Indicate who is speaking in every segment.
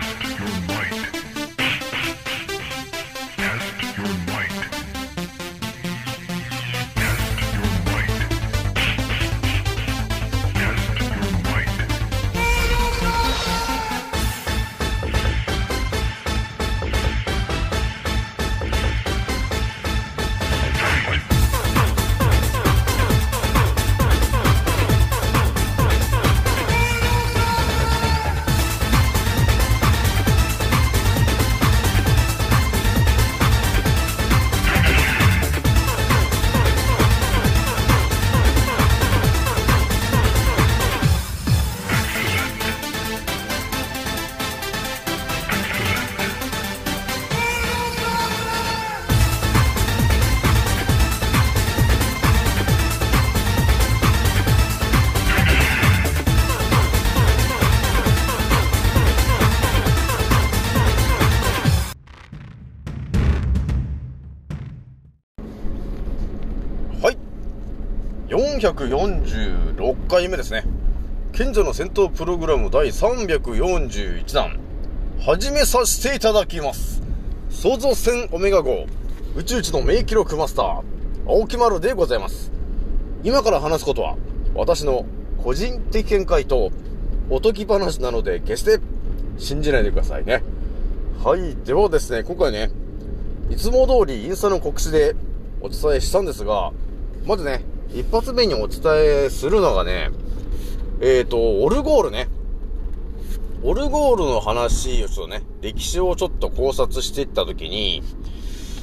Speaker 1: Test your might.
Speaker 2: 446回目ですね。賢者の戦闘プログラム第341弾、始めさせていただきます。創造戦オメガ号、宇宙一の名記録マスター、青木丸でございます。今から話すことは、私の個人的見解と、おとぎ話なので、決して信じないでくださいね。はい。ではですね、今回ね、いつも通りインスタの告知でお伝えしたんですが、まずね、一発目にお伝えするのがね、えっ、ー、と、オルゴールね。オルゴールの話をちょっとね、歴史をちょっと考察していったときに、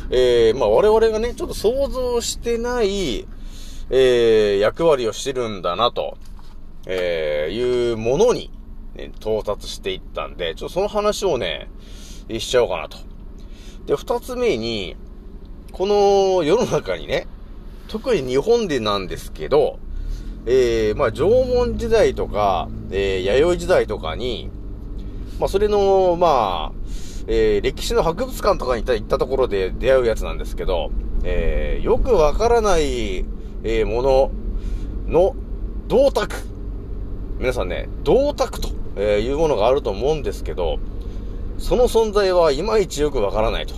Speaker 2: えー、まあ我々がね、ちょっと想像してない、えー、役割をしてるんだなと、えー、いうものに、ね、到達していったんで、ちょっとその話をね、しちゃおうかなと。で、二つ目に、この世の中にね、特に日本でなんですけど、えー、まあ、縄文時代とか、えー、弥生時代とかに、まあ、それの、まあ、えー、歴史の博物館とかに行ったところで出会うやつなんですけど、えー、よくわからない、えー、ものの銅鐸。皆さんね、銅鐸と、え、いうものがあると思うんですけど、その存在はいまいちよくわからないと。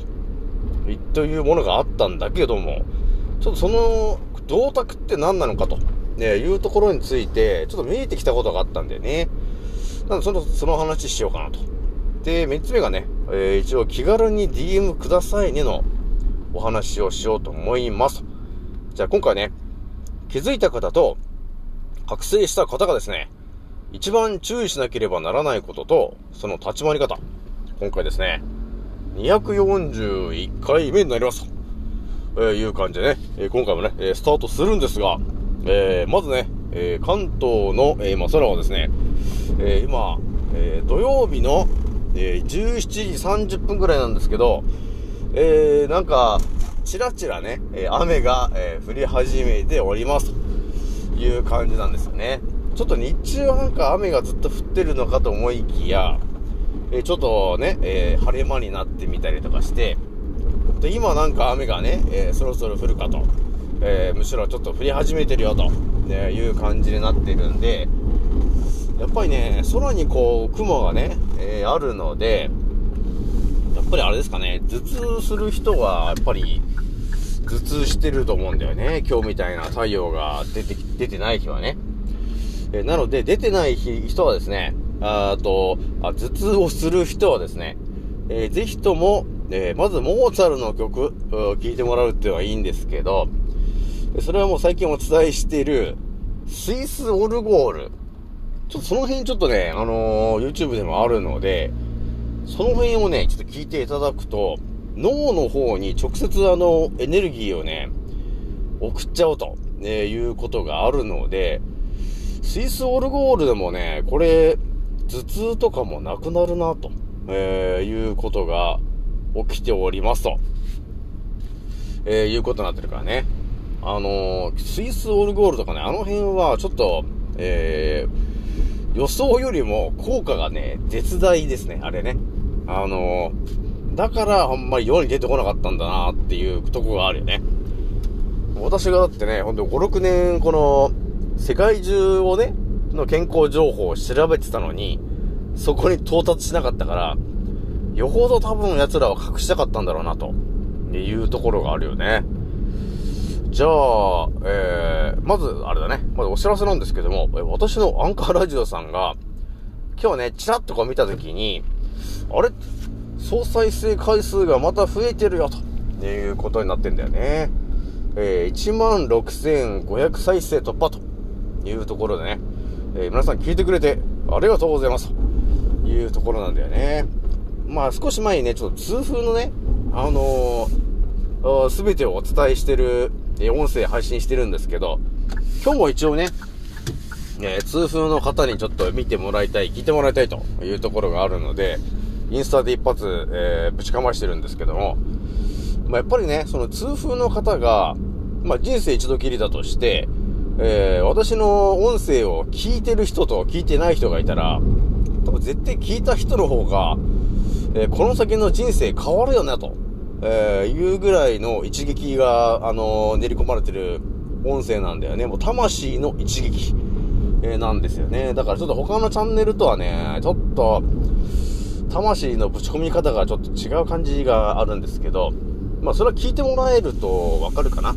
Speaker 2: というものがあったんだけども、ちょっとその、銅鐸って何なのかと、ね、いうところについて、ちょっと見えてきたことがあったんでね。なので、その、その話しようかなと。で、三つ目がね、えー、一応気軽に DM くださいねのお話をしようと思います。じゃあ今回ね、気づいた方と、覚醒した方がですね、一番注意しなければならないことと、その立ち回り方。今回ですね、241回目になります、いう感じでね、え、今回もね、スタートするんですが、えー、まずね、えー、関東の、えー、まあ、空はですね、えー、今、えー、土曜日の、えー、17時30分ぐらいなんですけど、えー、なんか、ちらちらね、え、雨が、えー、降り始めておりますという感じなんですよね。ちょっと日中はなんか雨がずっと降ってるのかと思いきや、えー、ちょっとね、えー、晴れ間になってみたりとかして、で、今なんか雨がね、えー、そろそろ降るかと、えー、むしろちょっと降り始めてるよと、ね、いう感じになってるんで、やっぱりね、空にこう、雲がね、えー、あるので、やっぱりあれですかね、頭痛する人は、やっぱり、頭痛してると思うんだよね。今日みたいな太陽が出て、出てない日はね。え、なので、出てない日、人はですね、あとあ、頭痛をする人はですね、えー、ぜひとも、え、まずモーツァルの曲、聴いてもらうっていうのはいいんですけど、それはもう最近お伝えしている、スイスオルゴール。ちょっとその辺ちょっとね、あのー、YouTube でもあるので、その辺をね、ちょっと聞いていただくと、脳の方に直接あの、エネルギーをね、送っちゃおうと、ね、いうことがあるので、スイスオルゴールでもね、これ、頭痛とかもなくなるな、と、えー、いうことが起きておりますと、えー、いうことになってるからね。あのー、スイスオルゴールとかね、あの辺はちょっと、えー、予想よりも効果がね、絶大ですね、あれね。あのー、だからあんまり世に出てこなかったんだなっていうとこがあるよね。私がだってね、ほんと5、6年この、世界中をね、の健康情報を調べてたのに、そこに到達しなかったから、よほど多分奴らは隠したかったんだろうな、というところがあるよね。じゃあ、えー、まず、あれだね。まずお知らせなんですけども、私のアンカーラジオさんが、今日ね、チラッとこう見たときに、あれ？総再生回数がまた増えてるよ、ということになってんだよね。えー、16,500再生突破というところでね、えー皆さん聞いてくれてありがとうございますというところなんだよね。まあ少し前にね、ちょっと痛風のね、あのー、すべてをお伝えしてる、え音声配信してるんですけど、今日も一応ね、えー痛風の方にちょっと見てもらいたい、聞いてもらいたいというところがあるので、インスタで一発、えーぶちかましてるんですけども、まあ、やっぱりね、その痛風の方が、まあ、人生一度きりだとして、えー私の音声を聞いてる人と聞いてない人がいたら、多分絶対聞いた人の方が、えーこの先の人生変わるよね、と、えーいうぐらいの一撃が、あのー練り込まれてる音声なんだよね。もう魂の一撃、えなんですよね。だからちょっと他のチャンネルとはね、ちょっと、魂のぶち込み方がちょっと違う感じがあるんですけど、まあそれは聞いてもらえるとわかるかな。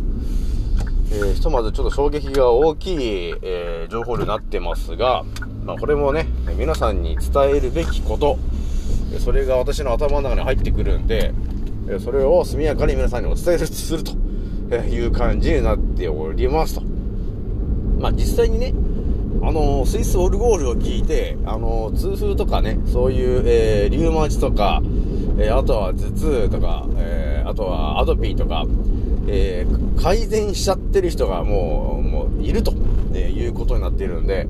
Speaker 2: えーひとまずちょっと衝撃が大きい、えー情報になってますが、まあこれもね、皆さんに伝えるべきこと、えーそれが私の頭の中に入ってくるんで、えそれを速やかに皆さんにお伝えするという感じになっておりますと。まあ実際にね、あのスイスオルゴールを聞いて、あの痛風とかね、そういう、えーリウマチとか、えーあとは頭痛とか、えーあとはアドピーとか、えー改善しちゃってる人がもう、もういると、えいうことになっているんで、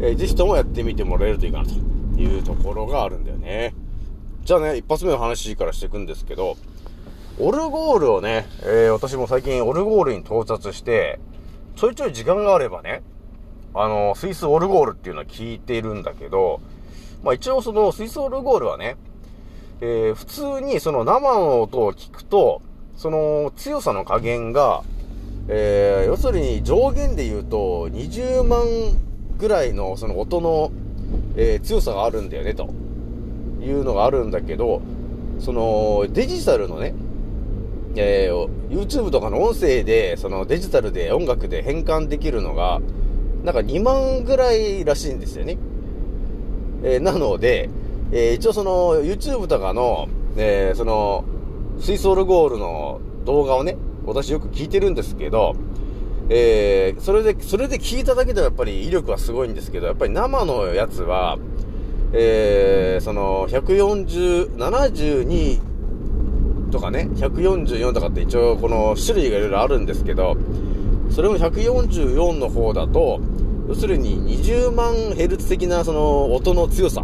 Speaker 2: えーぜひともやってみてもらえるといいかなというところがあるんだよね。じゃあね、一発目の話からしていくんですけど、オルゴールをね、えー私も最近オルゴールに到達して、ちょいちょい時間があればね、あの、スイスオルゴールっていうのは聞いてるんだけど、まあ一応そのスイスオルゴールはね、えー普通にその生の音を聞くと、その強さの加減が、えー要するに上限で言うと20万ぐらいのその音の、えー強さがあるんだよね、と。いうのがあるんだけど、そのデジタルのね、えー YouTube とかの音声で、そのデジタルで音楽で変換できるのが、なんか2万ぐらいらしいんですよね。えーなので、えー一応その YouTube とかの、えーその、スイスオルゴールの動画をね、私よく聞いてるんですけど、えーそれで、それで聞いただけではやっぱり威力はすごいんですけど、やっぱり生のやつは、えーその、140、72とかね、144とかって一応この種類がいろいろあるんですけど、それも144の方だと、要するに20万ヘルツ的なその音の強さ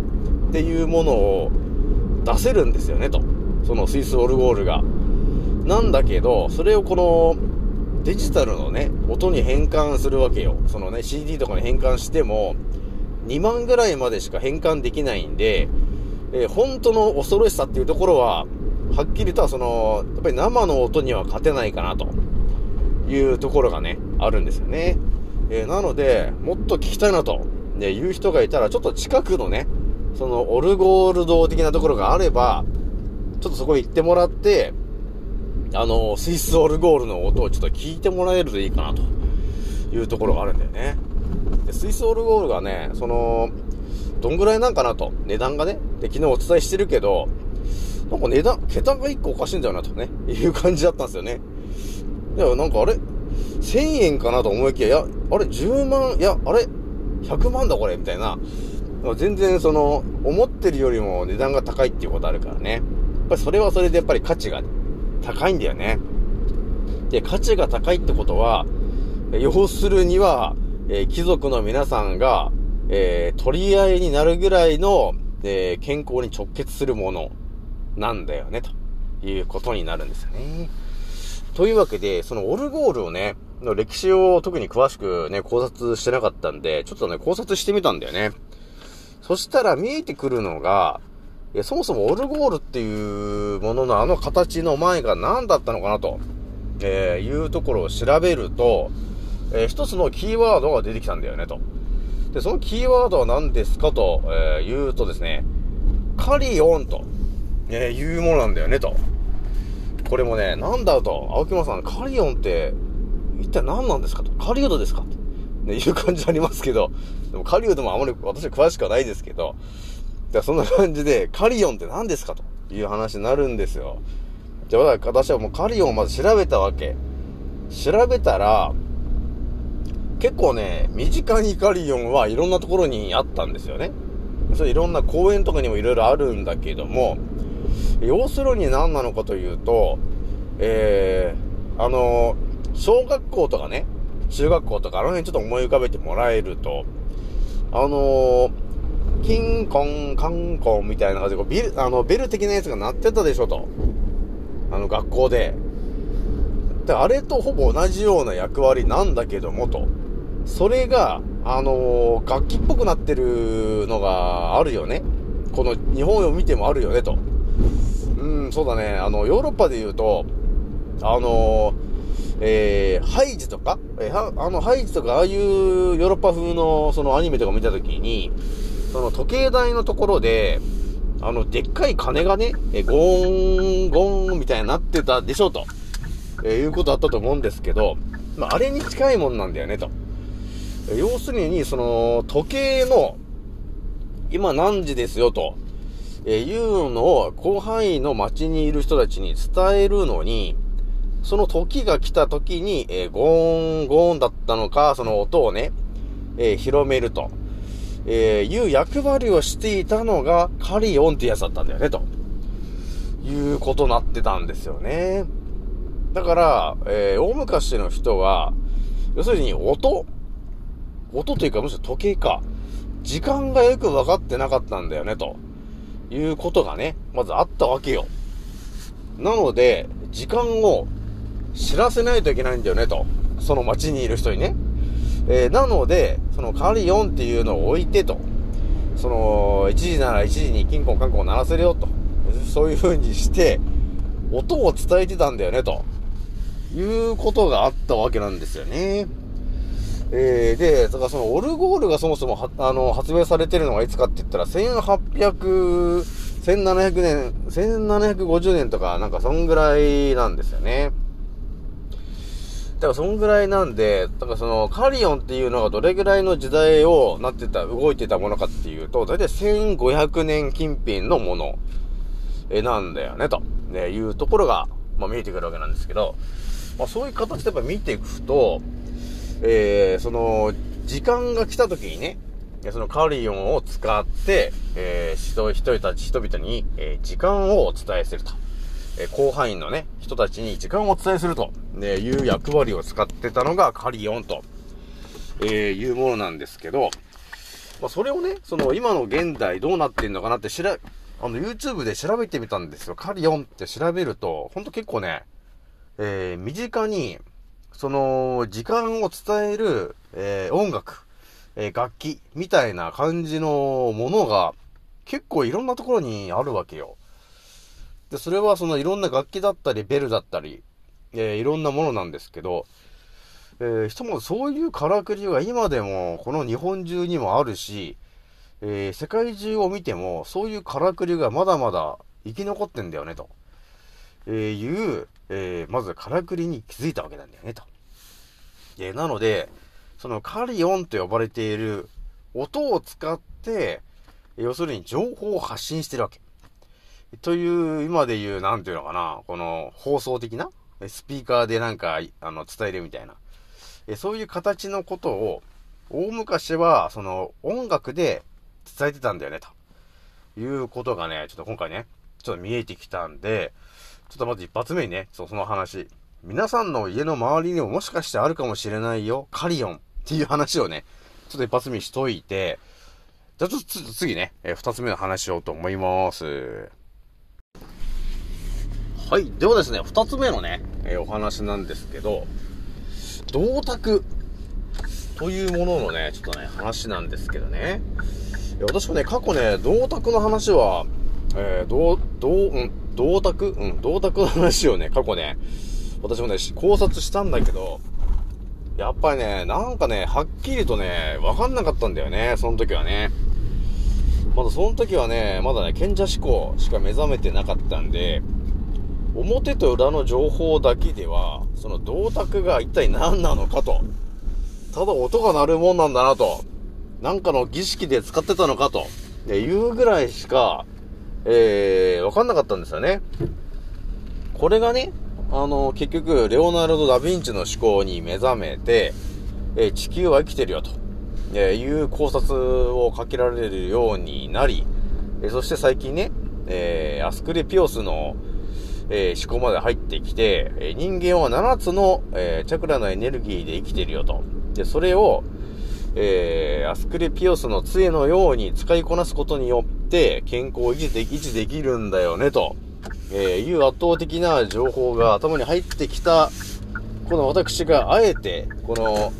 Speaker 2: っていうものを出せるんですよねと。そのスイスオルゴールが。なんだけど、それをこのデジタルのね、音に変換するわけよ。そのね、CD とかに変換しても、2万ぐらいまでしか変換できないんで、えー本当の恐ろしさっていうところは、はっきりとはその、やっぱり生の音には勝てないかなというところがね、あるんですよね。えーなので、もっと聞きたいなと、ね、いう人がいたら、ちょっと近くのね、そのオルゴール堂的なところがあれば、ちょっとそこ行ってもらって、あの、スイスオルゴールの音をちょっと聞いてもらえるといいかなというところがあるんだよね。でスイスオルゴールがね、その、どんぐらいなんかなと、値段がね、で、昨日お伝えしてるけど、なんか値段、桁が1個おかしいんだよなとね、いう感じだったんですよね。いや、なんかあれ ?1000 円かなと思いきや、いや、あれ10万、いや、あれ ?100 万だこれみたいな。全然その、思ってるよりも値段が高いっていうことあるからね。やっぱりそれはそれでやっぱり価値が高いんだよね。で、価値が高いってことは、要するには、えー貴族の皆さんが、えー取り合いになるぐらいの、えー健康に直結するものなんだよね、ということになるんですよね。というわけで、そのオルゴールをね、の歴史を特に詳しくね、考察してなかったんで、ちょっとね、考察してみたんだよね。そしたら見えてくるのが、そもそもオルゴールっていうもののあの形の前が何だったのかなと、えーいうところを調べると、えー一つのキーワードが出てきたんだよねと。で、そのキーワードは何ですかと、えー言うとですね、カリオンと、えーいうものなんだよね、と。これもね、なんだと、青木間さん、カリオンって、一体何なんですかと。カリウドですかと。ね、いう感じありますけど、でもカリウドもあまり私は詳しくはないですけど、じゃそんな感じで、カリオンって何ですかという話になるんですよ。じゃあ、私はもうカリオンをまず調べたわけ。調べたら、結構ね、身近にイカリオンはいろんなところにあったんですよね。それいろんな公園とかにもいろいろあるんだけども、要するに何なのかというと、えー、あの、小学校とかね、中学校とかあの辺ちょっと思い浮かべてもらえると、あのキンコン、カンコンみたいな感じでビル、あの、ベル的なやつが鳴ってたでしょと。あの、学校で。で、あれとほぼ同じような役割なんだけどもと。それが、あのー楽器っぽくなってるのがあるよね。この日本を見てもあるよねと。うん、そうだね。あの、ヨーロッパで言うと、あのーえー、ハイジとか、えーあの、ハイジとか、ああいうヨーロッパ風の、そのアニメとか見たときに、その時計台のところで、あの、でっかい鐘がね、えーゴーン、ゴーンみたいになってたでしょうと、えーいうことあったと思うんですけど、まあ、あれに近いもんなんだよねと。要するに、その、時計の、今何時ですよと、えいうのを広範囲の街にいる人たちに伝えるのに、その時が来た時に、えーゴーン、ゴーンだったのか、その音をね、えー広めると、えーいう役割をしていたのがカリオンってやつだったんだよね、ということになってたんですよね。だから、えー大昔の人は、要するに音音というか、むしろ時計か。時間がよく分かってなかったんだよね、ということがね、まずあったわけよ。なので、時間を知らせないといけないんだよね、と。その街にいる人にね。えーなので、そのカリオンっていうのを置いてと。その、1時なら1時にキンコンカンコン鳴らせるよと。そういう風にして、音を伝えてたんだよね、と。いうことがあったわけなんですよね。えー、で、だからそのオルゴールがそもそも、あの、発明されてるのがいつかって言ったら、1800、1700年、1750年とか、なんかそんぐらいなんですよね。だからそんぐらいなんで、だからそのカリオンっていうのがどれぐらいの時代をなってた、動いてたものかっていうと、だいたい1500年近辺のもの、え、なんだよね、と、ね、いうところが、まあ見えてくるわけなんですけど、まあそういう形でやっぱ見ていくと、えー、その、時間が来た時にね、そのカリオンを使って、えー、人、人たち、人々に、えー時間をお伝えすると。えー広範囲のね、人たちに時間をお伝えすると、ね、いう役割を使ってたのがカリオンと、えーいうものなんですけど、まあ、それをね、その今の現代どうなってんのかなって知ら、あの YouTube で調べてみたんですよ。カリオンって調べると、ほんと結構ね、えー身近に、その、時間を伝える、えー音楽、えー楽器、みたいな感じのものが、結構いろんなところにあるわけよ。で、それはそのいろんな楽器だったり、ベルだったり、えーいろんなものなんですけど、えー、ひともそういうからくりが今でもこの日本中にもあるし、えー世界中を見てもそういうからくりがまだまだ生き残ってんだよね、と、えーいう、えーまずからくりに気づいたわけなんだよね、と。えなので、そのカリオンと呼ばれている音を使って、要するに情報を発信してるわけ。という、今で言う、なんていうのかな、この放送的なスピーカーでなんか、あの、伝えるみたいな。そういう形のことを、大昔は、その、音楽で伝えてたんだよね、ということがね、ちょっと今回ね、ちょっと見えてきたんで、ちょっとまず一発目にね、そう、その話。皆さんの家の周りにももしかしてあるかもしれないよ、カリオンっていう話をね、ちょっと一発目にしといて、じゃあちょっと次ね、え二つ目の話しようと思います。はい。ではですね、二つ目のね、えーお話なんですけど、銅鐸というもののね、ちょっとね、話なんですけどね。私もね、過去ね、銅鐸の話は、えー、銅、銅、うん、銅鐸うん、銅鐸の話をね、過去ね、私もね、考察したんだけど、やっぱりね、なんかね、はっきりとね、わかんなかったんだよね、その時はね。まだその時はね、まだね、賢者思考しか目覚めてなかったんで、表と裏の情報だけでは、その銅鐸が一体何なのかと。ただ音が鳴るもんなんだなと。なんかの儀式で使ってたのかと。で、いうぐらいしか、えー、わかんなかったんですよね。これがね、あの、結局、レオナルド・ダ・ヴィンチの思考に目覚めて、えー地球は生きてるよと、えーいう考察をかけられるようになり、えーそして最近ね、えアスクレピオスの、え思考まで入ってきて、え人間は7つの、えチャクラのエネルギーで生きてるよと。で、それを、えーアスクレピオスの杖のように使いこなすことによって、健康を維持で維持できるんだよね、と、えーいう圧倒的な情報が頭に入ってきた、この私があえて、この、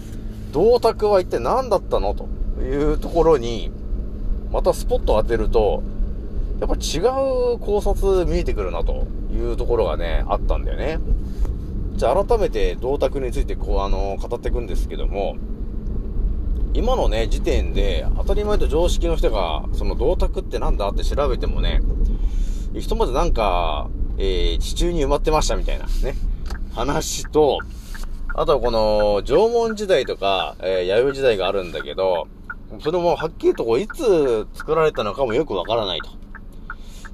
Speaker 2: 銅鐸は一体何だったのというところに、またスポットを当てると、やっぱ違う考察見えてくるなというところがね、あったんだよね。じゃあ改めて銅鐸についてこう、あの、語っていくんですけども、今のね、時点で当たり前と常識の人が、その銅鐸ってなんだって調べてもね、ひとまずなんか、えー、地中に埋まってましたみたいなね、話と、あとはこの、縄文時代とか、えー、弥生時代があるんだけど、それもはっきりとこう、いつ作られたのかもよくわからないと。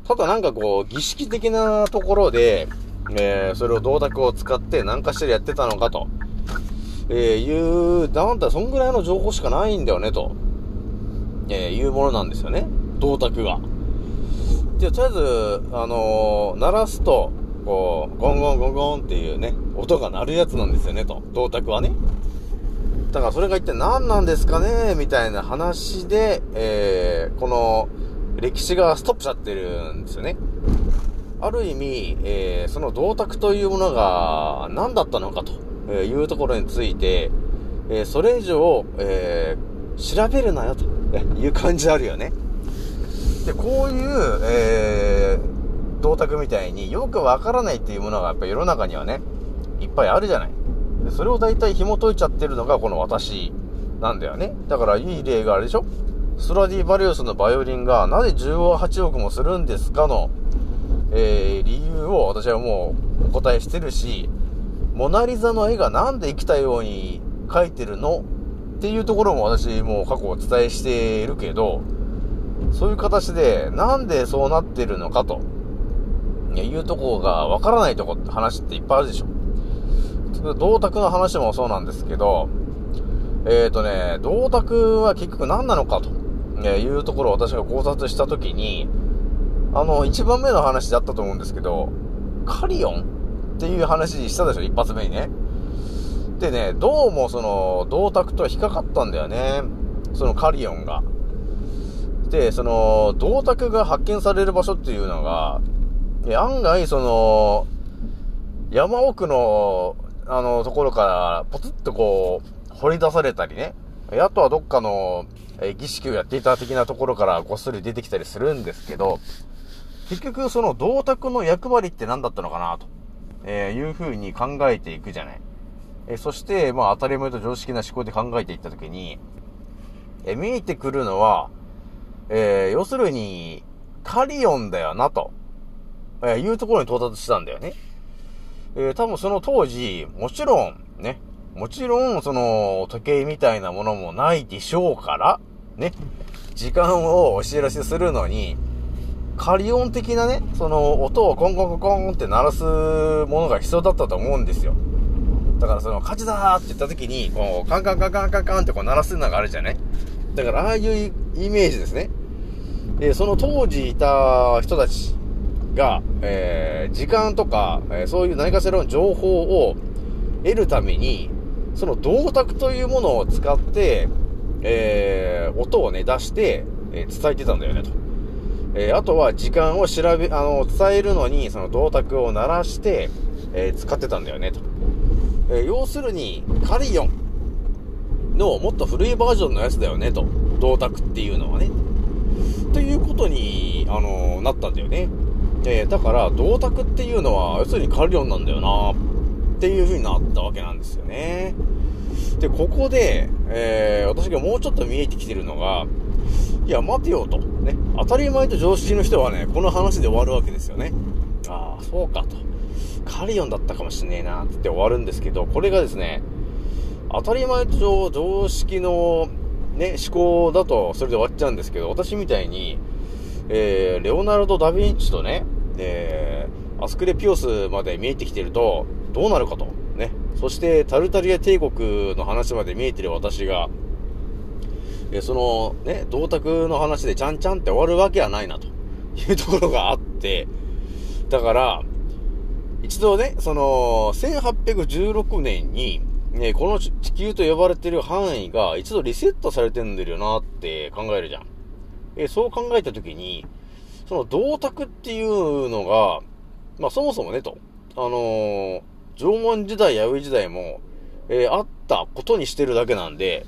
Speaker 2: ただなんかこう、儀式的なところで、えー、それを銅鐸を使って何かしらやってたのかと。えー、いう、なんだ、そんぐらいの情報しかないんだよね、と。えー、いうものなんですよね。銅鐸が。で、とりあえず、あのー鳴らすと、こう、ゴンゴンゴンゴンっていうね、音が鳴るやつなんですよね、と。銅鐸はね。だからそれが一体何なんですかねみたいな話で、えー、この、歴史がストップしちゃってるんですよね。ある意味、えー、その銅鐸というものが何だったのかとえーいうところについて、えーそれ以上、えー調べるなよという感じあるよね。で、こういう、えー、銅鐸みたいによくわからないっていうものがやっぱ世の中にはね、いっぱいあるじゃない。でそれを大体紐解いちゃってるのがこの私なんだよね。だからいい例があれでしょストラディバリウスのバイオリンがなぜ18億もするんですかの、えー理由を私はもうお答えしてるし、モナリザの絵がなんで生きたように描いてるの？っていうところも私もう過去お伝えしているけど、そういう形でなんでそうなってるのかと、いうとこがわからないとこって話っていっぱいあるでしょ。銅鐸の話もそうなんですけど、えーとね、銅鐸は結局何なのかと、いうところを私が考察したときに、あの、一番目の話だったと思うんですけど、カリオン？っていう話したでしょ、一発目にね。でね、どうもその、銅鐸と引っかかったんだよね。そのカリオンが。で、その、銅鐸が発見される場所っていうのが、案外その、山奥の、あの、ところから、ポツッとこう、掘り出されたりね。あとはどっかの、え儀式をやっていた的なところからごっそり出てきたりするんですけど、結局その銅鐸の役割って何だったのかなと、えーいう風に考えていくじゃない。えーそして、まあ当たり前と常識な思考で考えていったときに、えー見えてくるのは、えー要するに、カリオンだよなと、えーいうところに到達したんだよね。えー多分その当時、もちろん、ね、もちろん、その、時計みたいなものもないでしょうから、ね、時間をお知らせするのに、カリオン的なね、その、音をコンコンコンコンって鳴らすものが必要だったと思うんですよ。だからその、勝ちだーって言った時に、こう、カンカンカンカンカンカンってこう鳴らすのがあるじゃない？だから、ああいうイメージですね。で、その当時いた人たちが、えー、時間とか、えーそういう何かしらの情報を得るために、その銅鐸というものを使って、えー、音をね、出して、えー伝えてたんだよね、と。えーあとは時間を調べ、あの、伝えるのに、その銅鐸を鳴らして、えー使ってたんだよね、と。えー要するに、カリオンのもっと古いバージョンのやつだよね、と。銅鐸っていうのはね。ということに、あのなったんだよね。えだから、銅鐸っていうのは、要するにカリオンなんだよな、っていう風になったわけなんですよね。で、ここで、え、私がもうちょっと見えてきてるのが、いや、待てよと。ね。当たり前と常識の人はね、この話で終わるわけですよね。ああ、そうかと。カリオンだったかもしんねえなって終わるんですけど、これがですね、当たり前と常識のね、思考だとそれで終わっちゃうんですけど、私みたいに、えー、レオナルド・ダ・ヴィンチとね、えー、アスクレピオスまで見えてきてると、どうなるかと。ね。そして、タルタリア帝国の話まで見えてる私が、えその、ね、銅鐸の話でちゃんちゃんって終わるわけはないな、と。いうところがあって、だから、一度ね、その、1816年に、ね、この地球と呼ばれてる範囲が一度リセットされてんだよなって考えるじゃん。えそう考えたときに、その銅鐸っていうのが、まあそもそもねと、あのー縄文時代、弥生時代も、えーあったことにしてるだけなんで、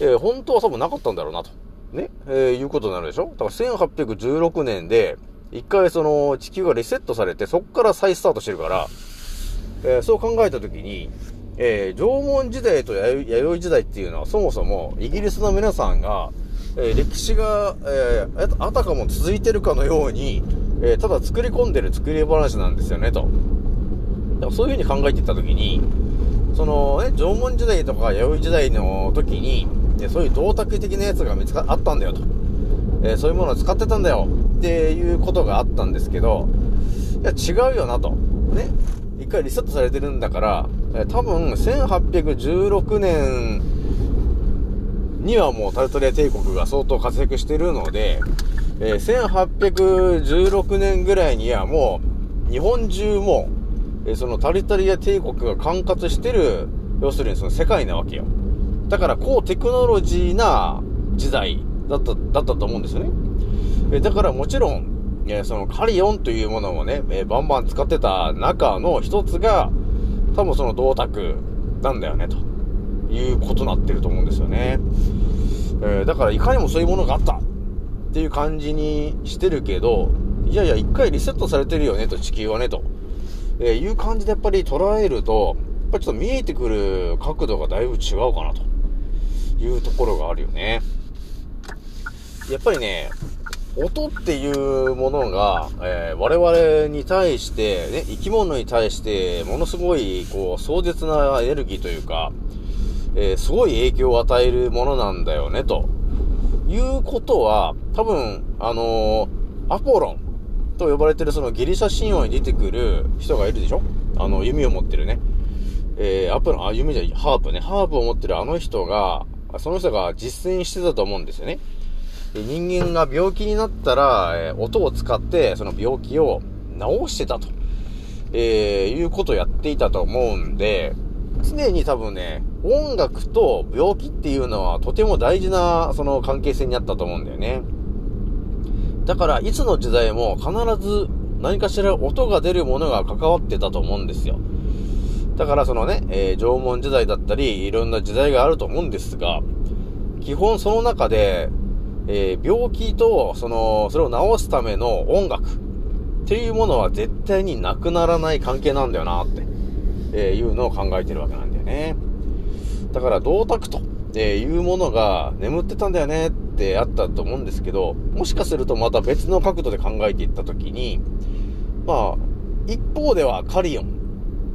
Speaker 2: えー本当は多分なかったんだろうなと。ね、えーいうことになるでしょ？だから1816年で、一回その地球がリセットされて、そっから再スタートしてるから、えーそう考えたときに、えー縄文時代と弥生時代っていうのはそもそもイギリスの皆さんが、えー歴史が、えーあたかも続いてるかのように、えーただ作り込んでる作り話なんですよね、と。そういうふうに考えていったときに、そのね、縄文時代とか弥生時代の時に、えそういう銅鐸的なやつが見つか、あったんだよと。えーそういうものを使ってたんだよっていうことがあったんですけど、いや、違うよなと。ね。一回リセットされてるんだから、えー多分、1816年にはもうタルトリア帝国が相当活躍してるので、えー1816年ぐらいにはもう、日本中も、えーそのタルトリア帝国が管轄してる、要するにその世界なわけよ。だから、高テクノロジーな時代だった、だったと思うんですよね。えだからもちろん、えそのカリオンというものをね、えバンバン使ってた中の一つが、多分その銅鐸なんだよね、ということになってると思うんですよね。えだからいかにもそういうものがあったっていう感じにしてるけど、いやいや、一回リセットされてるよね、と、地球はね、と、えーいう感じでやっぱり捉えると、やっぱりちょっと見えてくる角度がだいぶ違うかな、というところがあるよね。やっぱりね、音っていうものが、えー我々に対して、ね、生き物に対して、ものすごい、こう、壮絶なエネルギーというか、えーすごい影響を与えるものなんだよね、ということは、多分、あのーアポロンと呼ばれてるそのギリシャ神話に出てくる人がいるでしょ？あの、弓を持ってるね。えー、アポロン、あ、弓じゃない、ハープね。ハープを持ってるあの人が、その人が実践してたと思うんですよね。で人間が病気になったら、えー音を使ってその病気を治してたと、えーいうことをやっていたと思うんで、常に多分ね、音楽と病気っていうのはとても大事なその関係性にあったと思うんだよね。だから、いつの時代も必ず何かしら音が出るものが関わってたと思うんですよ。だからそのね、えー縄文時代だったり、いろんな時代があると思うんですが、基本その中で、えー病気と、その、それを治すための音楽っていうものは絶対になくならない関係なんだよなって、えーいうのを考えてるわけなんだよね。だから、銅鐸と、えーいうものが眠ってたんだよねってあったと思うんですけど、もしかするとまた別の角度で考えていったときに、まあ、一方ではカリオン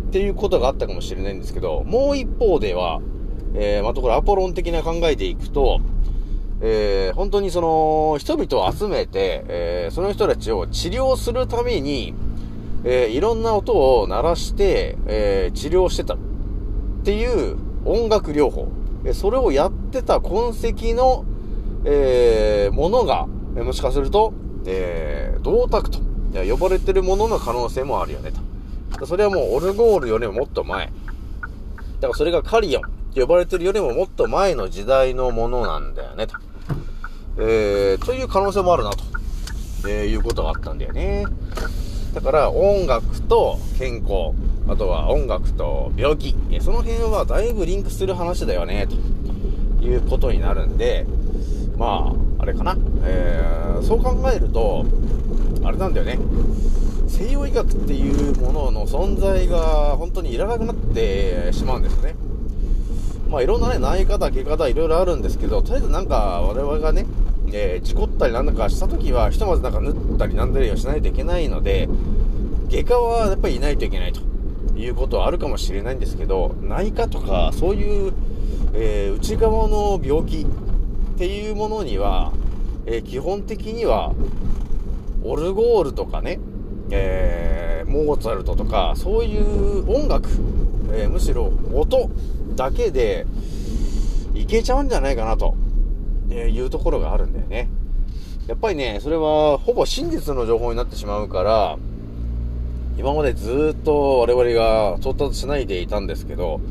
Speaker 2: っていうことがあったかもしれないんですけど、もう一方では、えーまあ、ところアポロン的な考えでいくと、えー本当にその、人々を集めて、えーその人たちを治療するために、えーいろんな音を鳴らして、えー治療してたっていう音楽療法。それをやってた痕跡の、えーものが、もしかすると、えー銅鐸と呼ばれてるものの可能性もあるよねと。それはもうオルゴールよりももっと前。だからそれがカリオンって呼ばれてるよりももっと前の時代のものなんだよねと。えー、という可能性もあるなと、えーいうことがあったんだよね。だから音楽と健康、あとは音楽と病気、その辺はだいぶリンクする話だよね、ということになるんで、まあ、あれかな。えー、そう考えると、あれなんだよね。西洋医学っていうものの存在が本当にいらなくなってしまうんですよね。まあいろんなね、投げ方、蹴方いろいろあるんですけど、とりあえずなんか我々がね、えー、事故ったりなんだかした時は、ひとまずなんか縫ったりなんだりをしないといけないので、外科はやっぱりいないといけないということはあるかもしれないんですけど、内科とかそういう、えー、内側の病気っていうものには、えー、基本的には、オルゴールとかね、えー、モーツァルトとか、そういう音楽、え、むしろ音だけでいけちゃうんじゃないかなと、えいうところがあるんだよね。やっぱりね、それはほぼ真実の情報になってしまうから、今までずっと我々が到達しないでいたんですけど、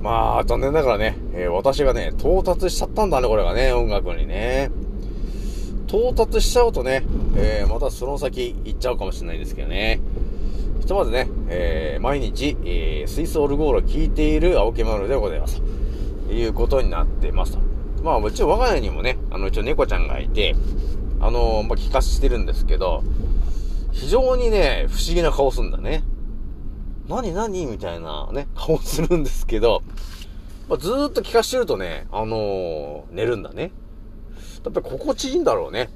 Speaker 2: まあ、残念ながらね、えー、私がね、到達しちゃったんだね、これがね、音楽にね。到達しちゃうとね、えー、またその先行っちゃうかもしれないですけどね。ひとまずね、えー、毎日、えー、スイスオルゴールを聴いている青木丸でございます。ということになってますと。まあ、一応我が家にもね、あの、一応猫ちゃんがいて、あのまあ、聞かしてるんですけど、非常にね、不思議な顔すんだね。何何？みたいなね、顔するんですけど、まあ、ずーっと聞かしてるとね、あの寝るんだね。やっぱり心地いいんだろうね。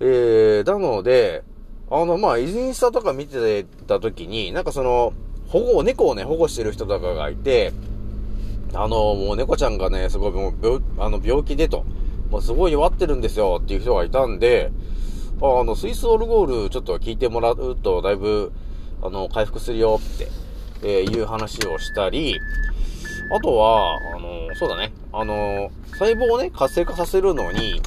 Speaker 2: えー、なので、あの、まあ、インスタとか見てた時に、なんかその、保護、猫をね、保護してる人とかがいて、あの、もう猫ちゃんがね、すごいもう病、あの、病気でと、もうすごい弱ってるんですよっていう人がいたんで、あの、スイスオルゴールちょっと聞いてもらうと、だいぶ、あの、回復するよって、えー、いう話をしたり、あとは、あの、そうだね。あの、細胞をね、活性化させるのに、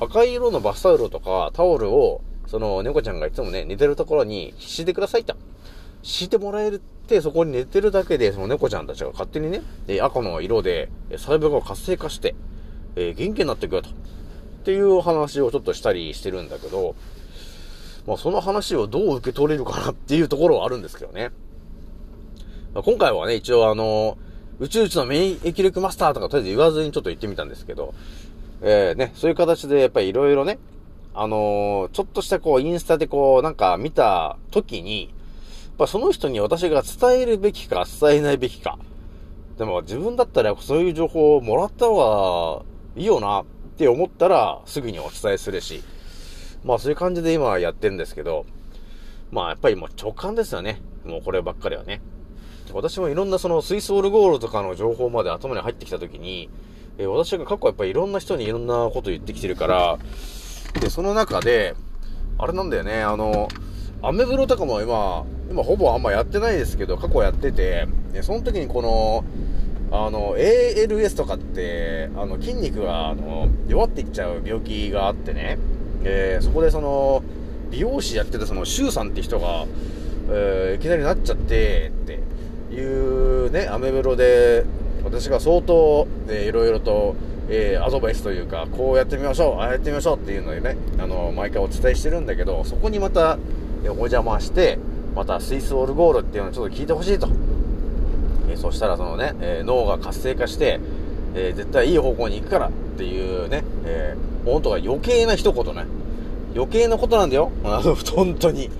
Speaker 2: 赤い色のバスタオルとかタオルを、その猫ちゃんがいつもね、寝てるところに敷いてくださいと。敷いてもらえるって、そこに寝てるだけで、その猫ちゃんたちが勝手にね、赤の色で細胞が活性化して、えー、元気になっていくよと。っていう話をちょっとしたりしてるんだけど、まあその話をどう受け取れるかなっていうところはあるんですけどね。まあ、今回はね、一応あの宇宙一の免疫力マスターとかとりあえず言わずにちょっと言ってみたんですけど、えー、ね、そういう形でやっぱりいろいろね、あのー、ちょっとしたこう、インスタでこう、なんか見た時に、やっぱその人に私が伝えるべきか、伝えないべきか。でも自分だったらそういう情報をもらった方がいいよなって思ったらすぐにお伝えするし、まあそういう感じで今やってるんですけど、まあやっぱりもう直感ですよね。もうこればっかりはね。私もいろんなそのスイスオールゴールとかの情報まで頭に入ってきたときに、えー、私が過去やっぱりいろんな人にいろんなこと言ってきてるから、で、その中で、あれなんだよね、あの、アメブロとかも今、今ほぼあんまやってないですけど、過去やってて、で、その時にこの、あの、ALS とかって、あの、筋肉が、あの、弱っていっちゃう病気があってね、えー、そこでその、美容師やってたその、シュウさんって人が、えー、いきなりなっちゃって、って、いうね、アメブロで、私が相当、えー、いろいろと、えー、アドバイスというか、こうやってみましょう、ああやってみましょうっていうのでね、あの、毎回お伝えしてるんだけど、そこにまた、お邪魔して、またスイスオルゴールっていうのをちょっと聞いてほしいと。え、そしたらそのね、え、脳が活性化して、え、絶対いい方向に行くからっていうね、えー、本当は余計な一言ね。余計なことなんだよ。あの、本当に。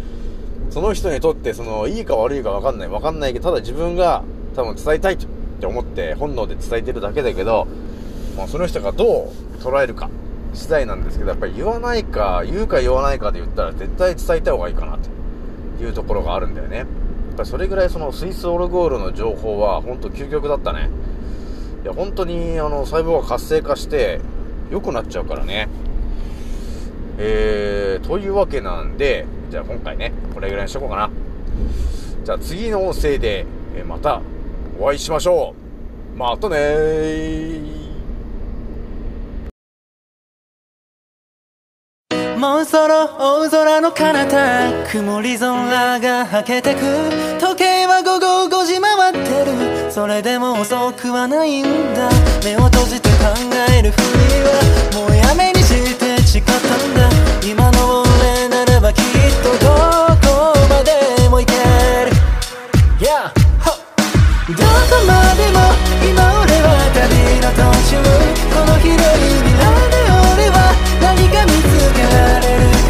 Speaker 2: その人にとってそのいいか悪いか分かんない分かんないけどただ自分が多分伝えたいって思って本能で伝えてるだけだけど、まあ、その人がどう捉えるか次第なんですけどやっぱり言わないか言うか言わないかで言ったら絶対伝えた方がいいかなというところがあるんだよねぱそれぐらいそのスイスオルゴールの情報は本当究極だったねいや本当にあの細胞が活性化して良くなっちゃうからねえー、というわけなんでじゃあ今回ね、これぐらいにしとこうかな。じゃあ次の音声で、またお会いしましょう。またねー
Speaker 3: もうそろ大空の彼方曇り空がはけてく時計は午後5時回ってるそれでも遅くはないんだ目を閉じて考えるふりはもうやめにして誓ったんだ今の俺ならばきっとどこまでも行ける。Yeah どこまでも今俺は旅の途中。この広い未来で俺は何か見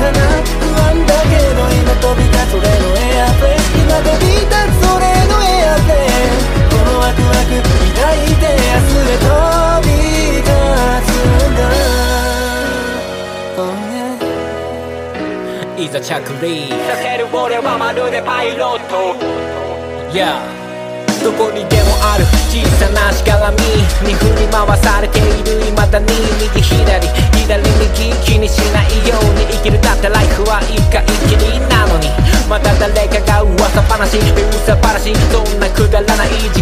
Speaker 3: かな不安だけど今飛び立つ俺のエアフェイ今飛び立つ俺のエアフェイこのワクワク抱いて明日へ飛び立つんだ、oh yeah、
Speaker 4: いざ着陸させる俺はまるでパイロット Yeah どこにでもある小さなしがらみ。に振り回されている未だに。真とんなくだらない時間